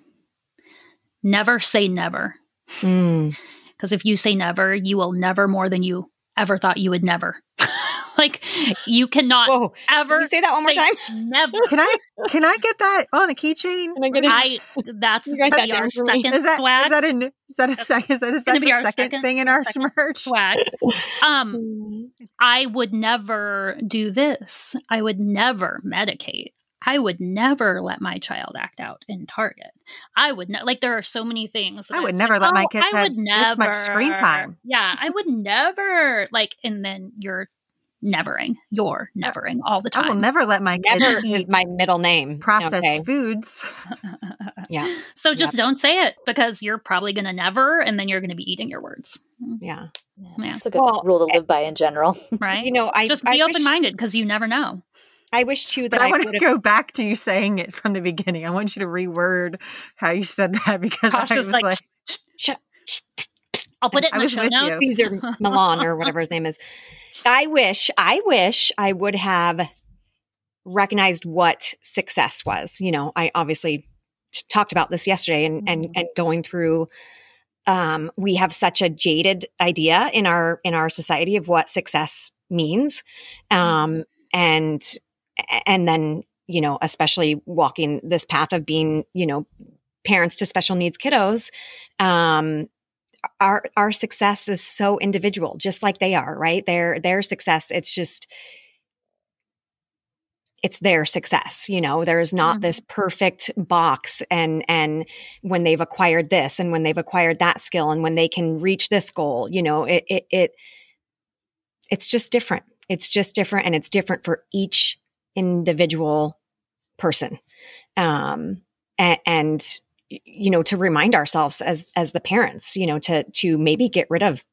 Never say never. Mm. Because if you say never, you will never more than you ever thought you would never. like you cannot Whoa. ever Can you say that one more time? Never. can i can i get that on a keychain Can I get it? I that's You write that be our down for me. second is that swag. is that a is that a second is that, is gonna that be the our second, second- thing in our second merch swag. Um, I would never do this. I would never medicate. I would never let my child act out in Target. I would not like there are so many things. I would I'm never like, let my "Oh, kids I have would this much screen time. Yeah, I would never like and then you're nevering. You're nevering all the time. I will never let my kids Never is eat my middle name. processed Okay. foods. Yeah. so just don't say it because you're probably gonna never and then you're gonna be eating your words. Yeah. Yeah. It's a good Well, rule to eh live by in general. Right? You know, I just I be open minded because you never know. I wish too But that I I, want to go back to you saying it from the beginning. I want you to reword how you said that because Gosh, I just was like, like, Shut I'll put it I in the show with you. notes. Cesar Millan or whatever his name is. I wish, I wish I would have recognized what success was. You know, I obviously t- talked about this yesterday and, and, and going through, um, we have such a jaded idea in our, in our society of what success means. Um, and, and then, you know, especially walking this path of being, you know, parents to special needs kiddos, um, our our success is so individual just like they are right? Their their success it's just it's their success you know? There's not Mhm. this perfect box and and when they've acquired this and when they've acquired that skill and when they can reach this goal you know? It it, it it's just different. It's just different and it's different for each individual person. Um and, and you know to remind ourselves as as the parents you know to to maybe get rid of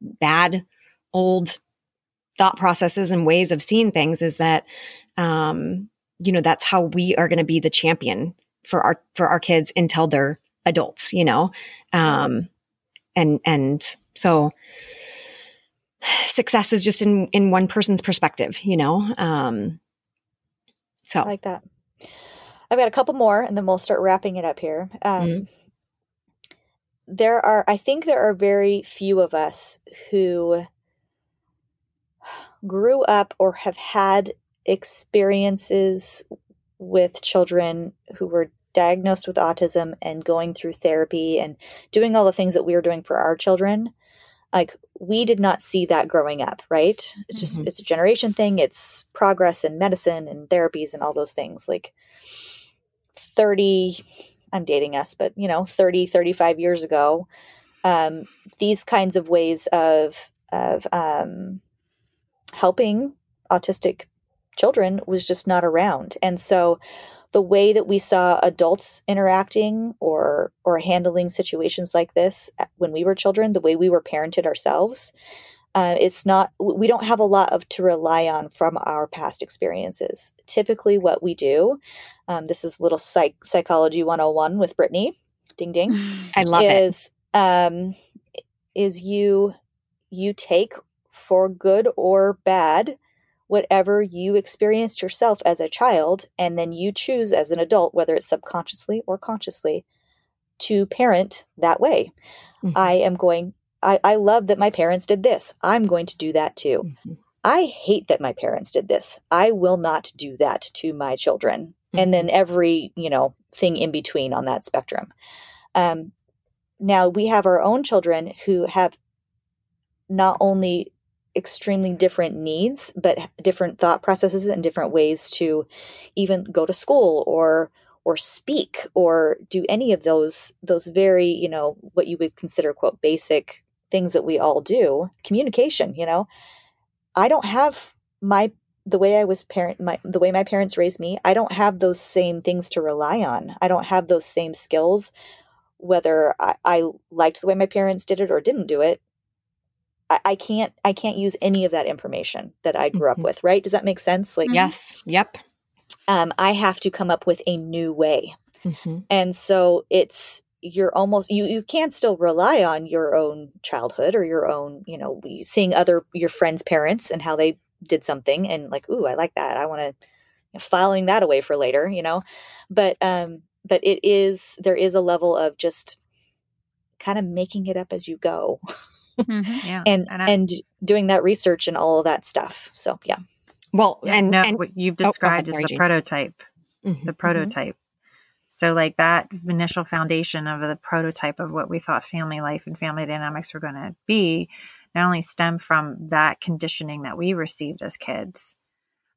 bad old thought processes and ways of seeing things is that um you know that's how we are going to be the champion for our for our kids until they're adults you know? Um and and so success is just in in one person's perspective you know? Um so I like that. I've got a couple more and then we'll start wrapping it up here. Um, Mhm. There are, I think there are very few of us who grew up or have had experiences with children who were diagnosed with autism and going through therapy and doing all the things that we are doing for our children. Like, we did not see that growing up, right? It's just, Mhm. it's a generation thing. It's progress in medicine and therapies and all those things. Like, 30 i'm dating us but you know 30 35 years ago um, these kinds of ways of of um, helping autistic children was just not around. And so the way that we saw adults interacting or or handling situations like this when we were children, the way we were parented ourselves, uh, it's not we don't have a lot of to rely on from our past experiences. Typically, what we do, um, this is little psych psychology 101 with Brittney, ding ding, I love is um, is you you take for good or bad whatever you experienced yourself as a child, and then you choose as an adult, whether it's subconsciously or consciously, to parent that way. Mhm. I am going, I, I love that my parents did this. I'm going to do that too. Mhm. I hate that my parents did this. I will not do that to my children. And then every, you know, thing in between on that spectrum. Um, now we have our own children who have not only extremely different needs, but different thought processes and different ways to even go to school or or speak or do any of those those very you know what you would consider quote basic things that we all do communication you know? I don't have my the way i was parent my the way my parents raised me i don't have those same things to rely on. I don't have those same skills whether i, I liked the way my parents did it or didn't do it I, I can't i can't use any of that information that i grew up Mhm. with right does that make sense like Yes. Yep. um, i have to come up with a new way Mhm. and so it's you're almost you you can't still rely on your own childhood or your own you know seeing other your friends parents and how they did something and like ooh i like that i want to filing that away for later you know but um but it is there is a level of just kind of making it up as you go Mhm. Yeah. and And I- and doing that research and all of that stuff so yeah Well, Yeah, and, no, and what you've oh, ahead, described as sorry, the Jean. prototype. Mhm. The prototype. So, like that initial foundation of the prototype of what we thought family life and family dynamics were going to be, not only stem from that conditioning that we received as kids,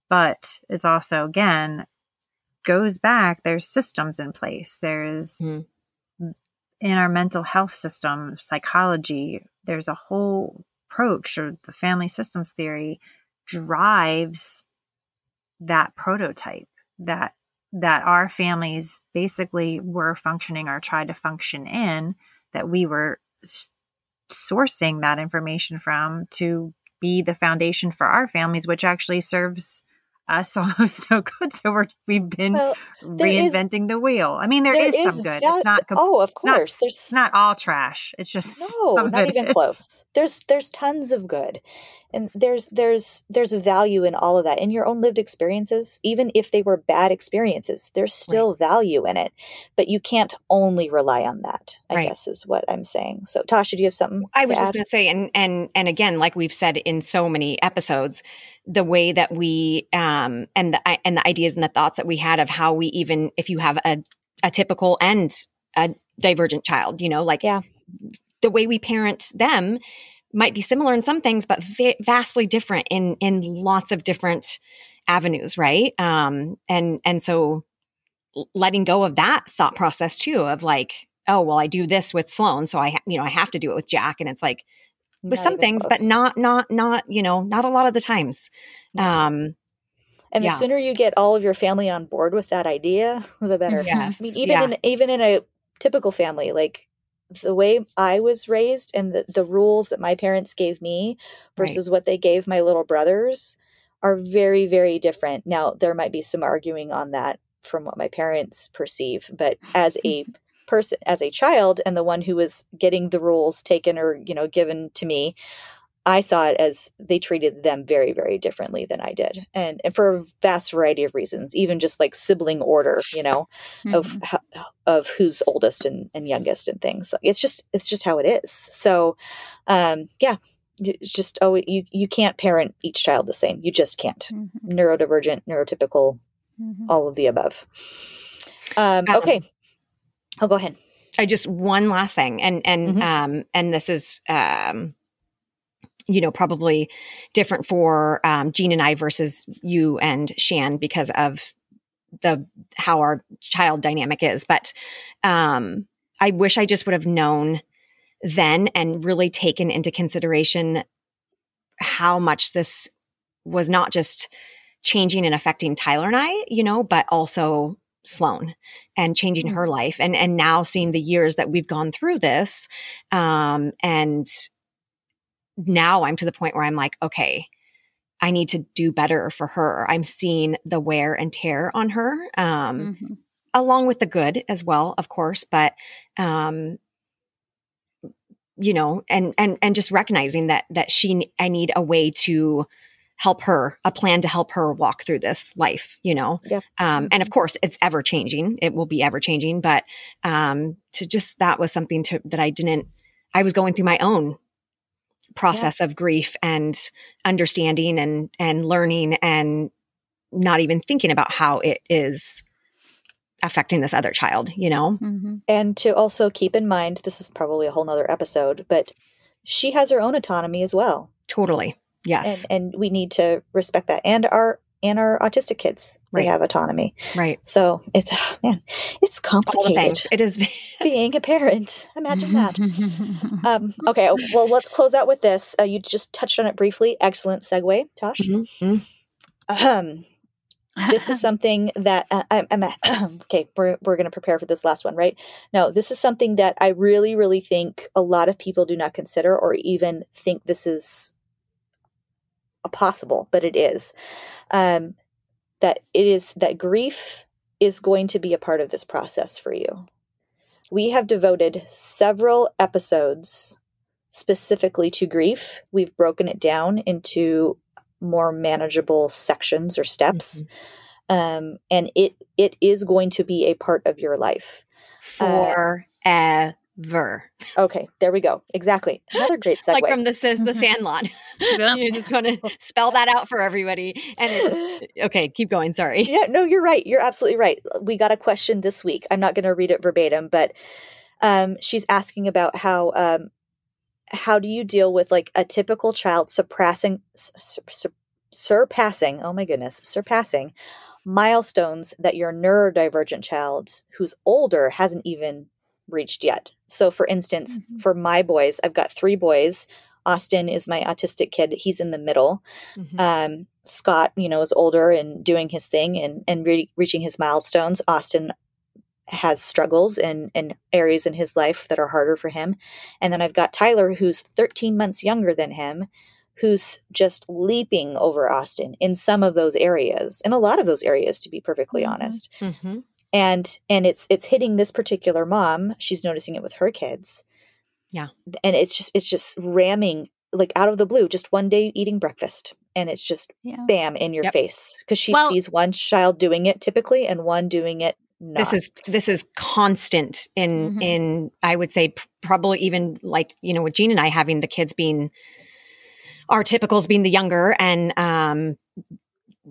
but it's also again goes back. There's systems in place. There's Mhm. In our mental health system, psychology. There's a whole approach, or the family systems theory drives that prototype that that our families basically were functioning or tried to function in that we were sourcing that information from to be the foundation for our families which actually serves us almost no good so we're, we've been well there is- reinventing the wheel. I mean there is, some good. Val- it's not com- oh of it's not- course there's it's not all trash. It's just no not even is. close. There's there's tons of good and there's there's there's a value in all of that. In your own lived experiences even if they were bad experiences there's still value in it. But you can't only rely on that i Right. guess is what i'm saying. So tasha do you have something I was just going to say, and and and again, like we've said in so many episodes, the way that we um and the and the ideas and the thoughts that we had of how we even if you have a a typical and a divergent child, you know, like Yeah. the way we parent them might be similar in some things, but va- vastly different in in lots of different avenues, right? Um, and and so letting go of that thought process too, of like, oh well, I do this with Sloan, so I ha- you know I have to do it with Jack, and it's like with Not some things, but not not not you know not a lot of the times. Um, and the yeah. sooner you get all of your family on board with that idea the better yes, I mean, even yeah. in even in a typical family, like the way I was raised and the, the rules that my parents gave me Right. versus what they gave my little brothers are very, very different. Now, there might be some arguing on that from what my parents perceive, but as a person, as a child, and the one who was getting the rules taken or, you know, given to me, I saw it as they treated them very, very differently than I did. And, and for a vast variety of reasons, even just like sibling order, you know, of Mhm. ho- of who's oldest and, and youngest and things. It's just it's just how it is. So, um, yeah, it's just oh you you can't parent each child the same. You just can't. Mhm. Neurodivergent, neurotypical, Mhm. all of the above. Um, Um, okay. Oh, go ahead. I just one last thing, and and Mhm. um and this is um you know probably different for um Jean and I versus you and Shan because of the how our child dynamic is, but um I wish I just would have known then and really taken into consideration how much this was not just changing and affecting Tyler and I, you know, but also Sloan and changing her life. And and now seeing the years that we've gone through this um and now I'm to the point where I'm like okay I need to do better for her I'm seeing the wear and tear on her um Mhm. along with the good as well of course but um you know and and and just recognizing that that she I need a way to help her a plan to help her walk through this life you know Yeah. um, and of course it's ever changing it will be ever changing but um, to just that was something to that i didn't i was going through my own process of grief and understanding and and learning and not even thinking about how it is affecting this other child you know Mhm. And to also keep in mind, this is probably a whole nother episode, but she has her own autonomy as well. totally yes And and we need to respect that. And our and our autistic kids, Right. they have autonomy. right So it's man, it's complicated it is being a parent. Imagine that. Um, okay, well, let's close out with this. Uh, you just touched on it briefly. Excellent segue, Tash. Mhm, mhm. Ahem. this is something that uh, I'm, I'm okay. We're we're going to prepare for this last one, right? No, this is something that I really, really think a lot of people do not consider or even think this is possible, but it is. Um, that it is that grief is going to be a part of this process for you. We have devoted several episodes specifically to grief. We've broken it down into more manageable sections or steps um, and it it is going to be a part of your life. forever Okay, there we go. Exactly. Another great segue. like from the the Mhm. Sandlot. You just want to spell that out for everybody. And it's, okay, keep going. Sorry. yeah, no, you're right. You're absolutely right. We got a question this week. I'm not going to read it verbatim, but um, she's asking about how um, how do you deal with like a typical child surpassing sur- sur- surpassing oh my goodness surpassing milestones that your neurodivergent child who's older hasn't even reached yet so for instance Mhm. for my boys i've got three boys austin is my autistic kid he's in the middle Mhm. um, Scott, you know, is older and doing his thing and and re- reaching his milestones. Austin has struggles and and areas in his life that are harder for him, and then I've got Tyler, who's 13 months younger than him, who's just leaping over Austin in some of those areas, in a lot of those areas, to be perfectly Mhm. honest. Mhm. And and it's it's hitting this particular mom. She's noticing it with her kids. Yeah. and it's just it's just ramming like out of the blue. Just one day eating breakfast, and it's just yeah. bam in your Yep. face because she Well- sees one child doing it typically and one doing it not. This is this is constant in Mhm. in I would say probably even like you know with Jean and I having the kids being our typicals being the younger and um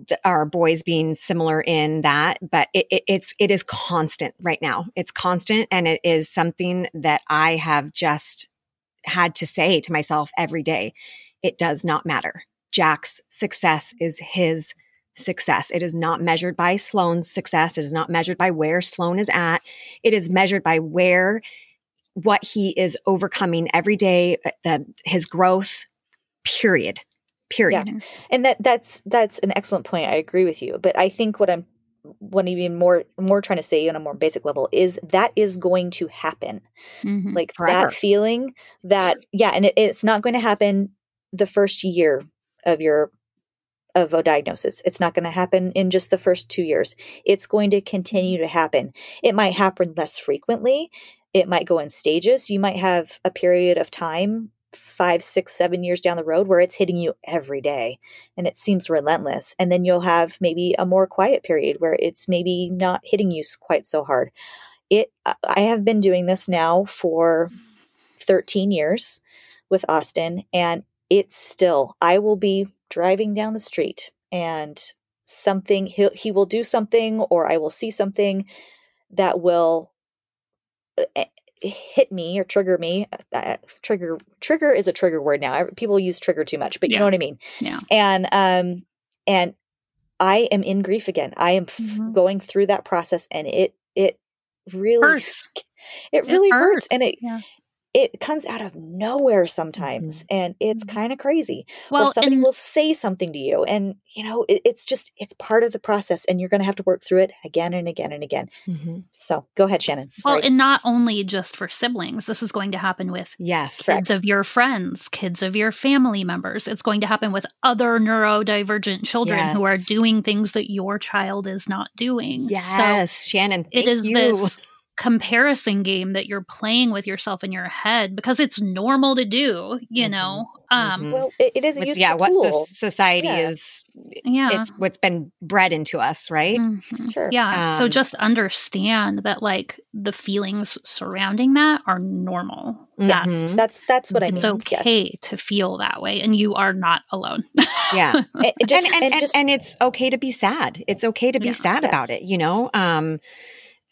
the, our boys being similar in that but it, it it's it is constant right now it's constant and it is something that I have just had to say to myself every day it does not matter Jack's success is his success. It is not measured by Sloan's success. It is not measured by where Sloan is at. It is measured by where what he is overcoming every day, uh, the his growth. Period. Period. Yeah. and that that's that's an excellent point. I agree with you, but I think what I'm what even more more trying to say on a more basic level is that is going to happen. Mhm. Like Forever. that feeling that yeah, and it, it's not going to happen the first year of your of a diagnosis. It's not going to happen in just the first two years. It's going to continue to happen. It might happen less frequently. It might go in stages. You might have a period of time, five, six, seven years down the road, where it's hitting you every day and it seems relentless. And then you'll have maybe a more quiet period where it's maybe not hitting you quite so hard. It. I- have been doing this now for 13 years with Austin, and it's still. I will be driving down the street and something he he will do something or I will see something that will uh, hit me or trigger me uh, trigger trigger is a trigger word now people use trigger too much but you Yeah. know what i mean Yeah. and um and i am in grief again i am f- Mhm. going through that process and it it really Hurts. it It really hurts hurts. and it Yeah. It comes out of nowhere sometimes and it's Mhm. kind of crazy Well, or somebody and will say something to you and you know it, it's just it's part of the process and you're going to have to work through it again and again and again Mhm. so go ahead shannon well, and not only just for siblings. This is going to happen with Yes. Correct. kids of your friends, kids of your family members. It's going to happen with other neurodivergent children who are doing things that your child is not doing. So Yes, Shannon. it is you. this comparison game that you're playing with yourself in your head because it's normal to do, you Mhm. know. Um Mhm. well it, it is a What's- useful yeah, what the society Yeah. is yeah. it's what's been bred into us, right? Mhm. Sure. Yeah. so Um, just understand that like the feelings surrounding that are normal. yes Mhm. that's that's what i It's mean Yes. okay to feel that way and you are not alone. Yeah. And- and just, and and, and and, just and it's okay to be sad. It's okay to be Yeah. sad about it, you know? Um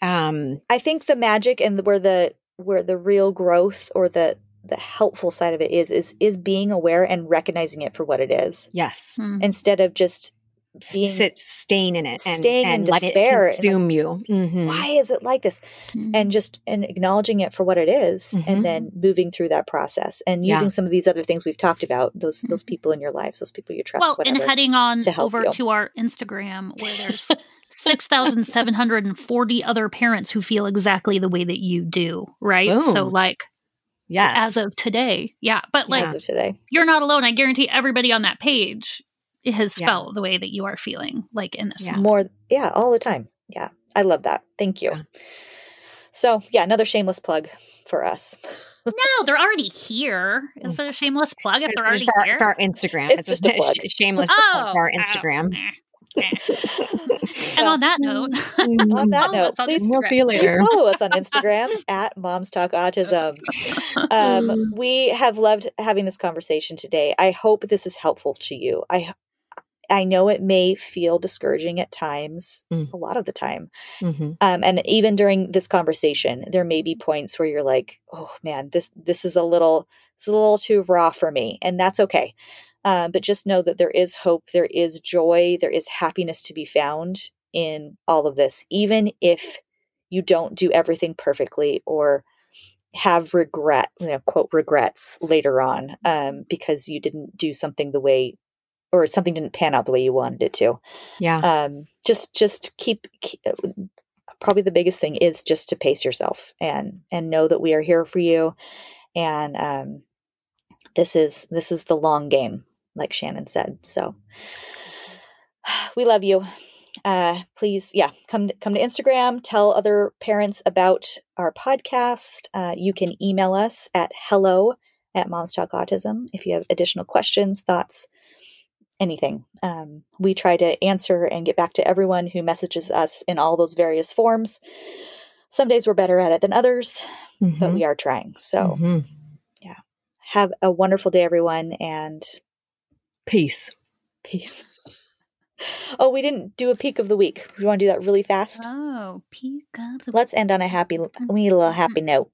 um I think the magic and where the where the real growth or the the helpful side of it is is is being aware and recognizing it for what it is yes. Mm. instead of just being Sit staying in it and, staying in and let despair it and like, consume you. Mhm. why is it like this Mhm. and just and acknowledging it for what it is, Mhm. and then moving through that process and Yeah. using some of these other things we've talked about those those people in your lives those people you trust well, whatever and heading on to over you. to our Instagram where there's 6,740 other parents who feel exactly the way that you do, right? So, like, Yes. as of today, yeah. But, like, as of today you're not alone. I guarantee everybody on that page has Yeah. felt the way that you are feeling, like, in this Yeah. more yeah all the time yeah i love that thank you Yeah. so yeah another shameless plug for us No, they're already here. Is it a shameless plug if it's they're already for, our, here? for our Instagram. It's just a plug. sh- shameless oh, plug for our oh, Instagram. eh. and on that note, on that follow note us on please we'll Instagram. see you Please later. follow us on Instagram at Moms Talk Autism. Um, we have loved having this conversation today. I hope this is helpful to you. I I know it may feel discouraging at times, Mm. a lot of the time, Mhm. um, and even during this conversation, there may be points where you're like, "Oh man, this this is a little it's a little too raw for me," and that's okay. Um, but just know that there is hope, there is joy, there is happiness to be found in all of this, even if you don't do everything perfectly or have regret, you know, quote regrets later on um, because you didn't do something the way or something didn't pan out the way you wanted it to. Yeah. Um, just just keep, keep probably the biggest thing is just to pace yourself and and know that we are here for you and um, this is this is the long game like Shannon said. So we love you. Uh, please, yeah, come come to Instagram. Tell other parents about our podcast. Uh, you can email us at hello at Moms Talk Autism if you have additional questions, thoughts, anything. Um, we try to answer and get back to everyone who messages us in all those various forms. Some days we're better at it than others, but Mhm. we are trying. So Mhm. have a wonderful day, everyone, and Peace. peace. Oh, we didn't do a peak of the week. We want to do that really fast. Oh, peek of the Let's end on a happy. We need a little happy note.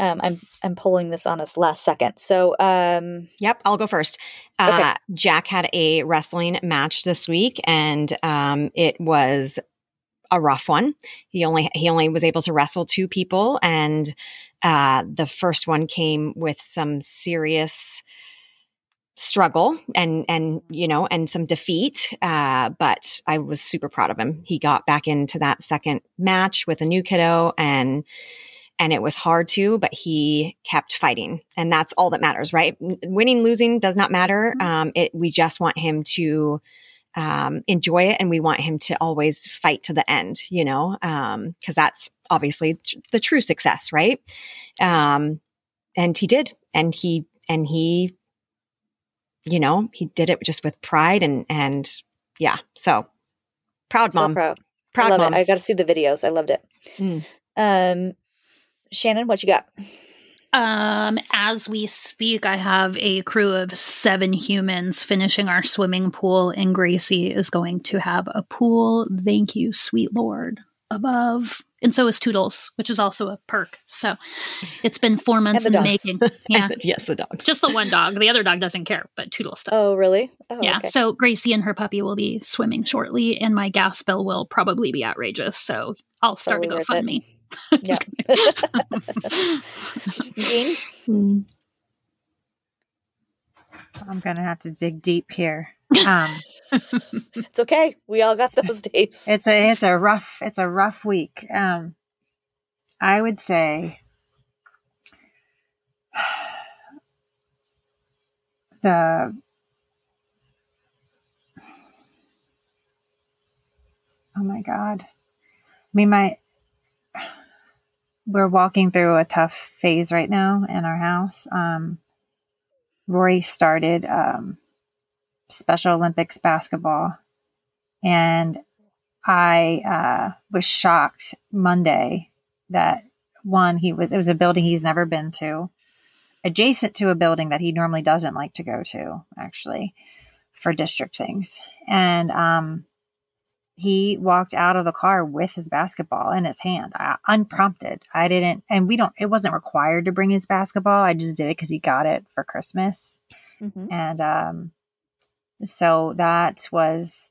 Um, I'm I'm pulling this on us last second. So um, Yep, I'll go first. Okay. Uh, Jack had a wrestling match this week, and um, it was a rough one. He only he only was able to wrestle two people, and uh, the first one came with some serious struggle and and you know and some defeat uh but i was super proud of him. He got back into that second match with a new kiddo and and it was hard to but he kept fighting. And that's all that matters right? Winning losing does not matter. Um it we just want him to um enjoy it and we want him to always fight to the end you know? Um because that's obviously tr- the true success right? Um and he did. And he and he you know he did it just with pride and and yeah so proud so mom proud. proud I love mom it. I got to see the videos. I loved it. Mm. Um, Shannon, what you got? Um, as we speak, I have a crew of seven humans finishing our swimming pool, and Gracie is going to have a pool. Thank you, sweet Lord, above. And so is Toodles, which is also a perk. So it's been four months in the making. Yeah. yes the dogs Just the one dog. The other dog doesn't care, but Toodles does. Oh, really? Oh, yeah. okay. So Gracie and her puppy will be swimming shortly, and my gas bill will probably be outrageous. So I'll start Totally a worth it. GoFundMe. Yeah. Jean? Mm. I'm gonna have to dig deep here. Um, It's okay. We all got those days. it's a it's a rough it's a rough week. Um, I would say the oh my god. I mean my we're walking through a tough phase right now in our house. Um, Rory started um, Special Olympics basketball, and I uh, was shocked Monday that one he was it was a building he's never been to, adjacent to a building that he normally doesn't like to go to actually for district things, and um, he walked out of the car with his basketball in his hand, uh, unprompted. I didn't, and we don't. It wasn't required to bring his basketball. I just did it because he got it for Christmas, Mhm. and um, so that was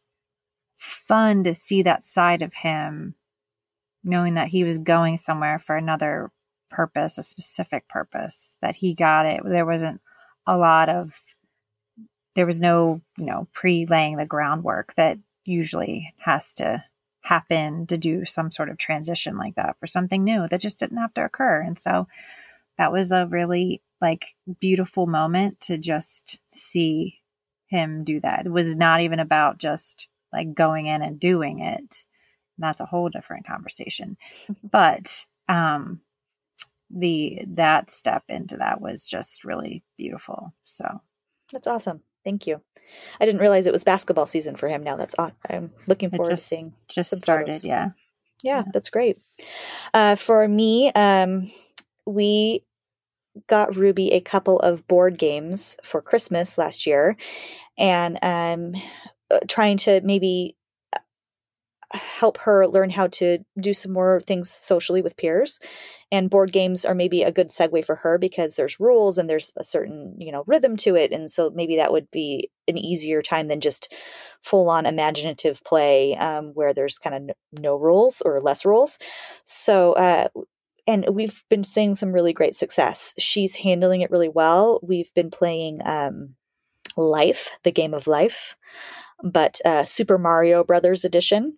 fun to see that side of him, knowing that he was going somewhere for another purpose, a specific purpose. That he got it. There wasn't a lot of. There was no, you know, pre laying the groundwork that usually has to happen to do some sort of transition like that for something new that just didn't have to occur. And so that was a really like beautiful moment to just see him do that. It was not even about just like going in and doing it. That's a whole different conversation. but um the that step into that was just really beautiful. So That's awesome. Thank you. I didn't realize it was basketball season for him now. That's aw- I'm looking forward just to seeing. just started, photos. yeah. Yeah, that's great. Uh, for me, um, we got Ruby a couple of board games for Christmas last year, and um, uh, trying to maybe help her learn how to do some more things socially with peers. And board games are maybe a good segue for her because there's rules and there's a certain you know rhythm to it, and so maybe that would be an easier time than just full on imaginative play um, where there's kind of n- no rules or less rules. So, uh, and we've been seeing some really great success. She's handling it really well. We've been playing um, Life, the game of life, but uh, Super Mario Brothers edition.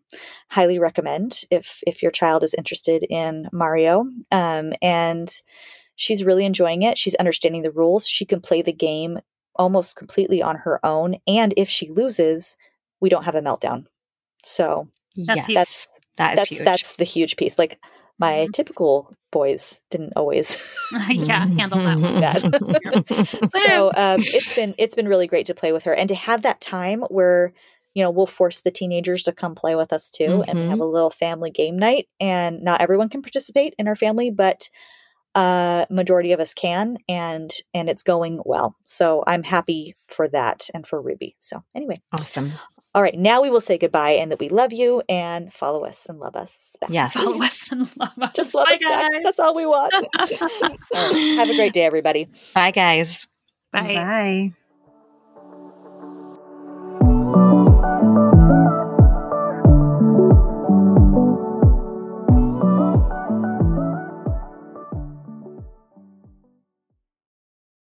Highly recommend if if your child is interested in Mario. Um, and she's really enjoying it. She's understanding the rules. She can play the game almost completely on her own. And if she loses, we don't have a meltdown. So That's huge. that's That is that's huge. that's the huge piece. Like my Mhm. typical boys didn't always yeah, handle that one. that. so um, it's been it's been really great to play with her and to have that time where you know we'll force the teenagers to come play with us too and we have a little family game night and not everyone can participate in our family but uh majority of us can and and it's going well so i'm happy for that and for ruby so anyway awesome. All right now we will say goodbye and that we love you and follow us and love us back. Yes. Follow us and love us. just love Bye, us back that's all we want all right, have a great day everybody Bye, guys. Bye. Bye.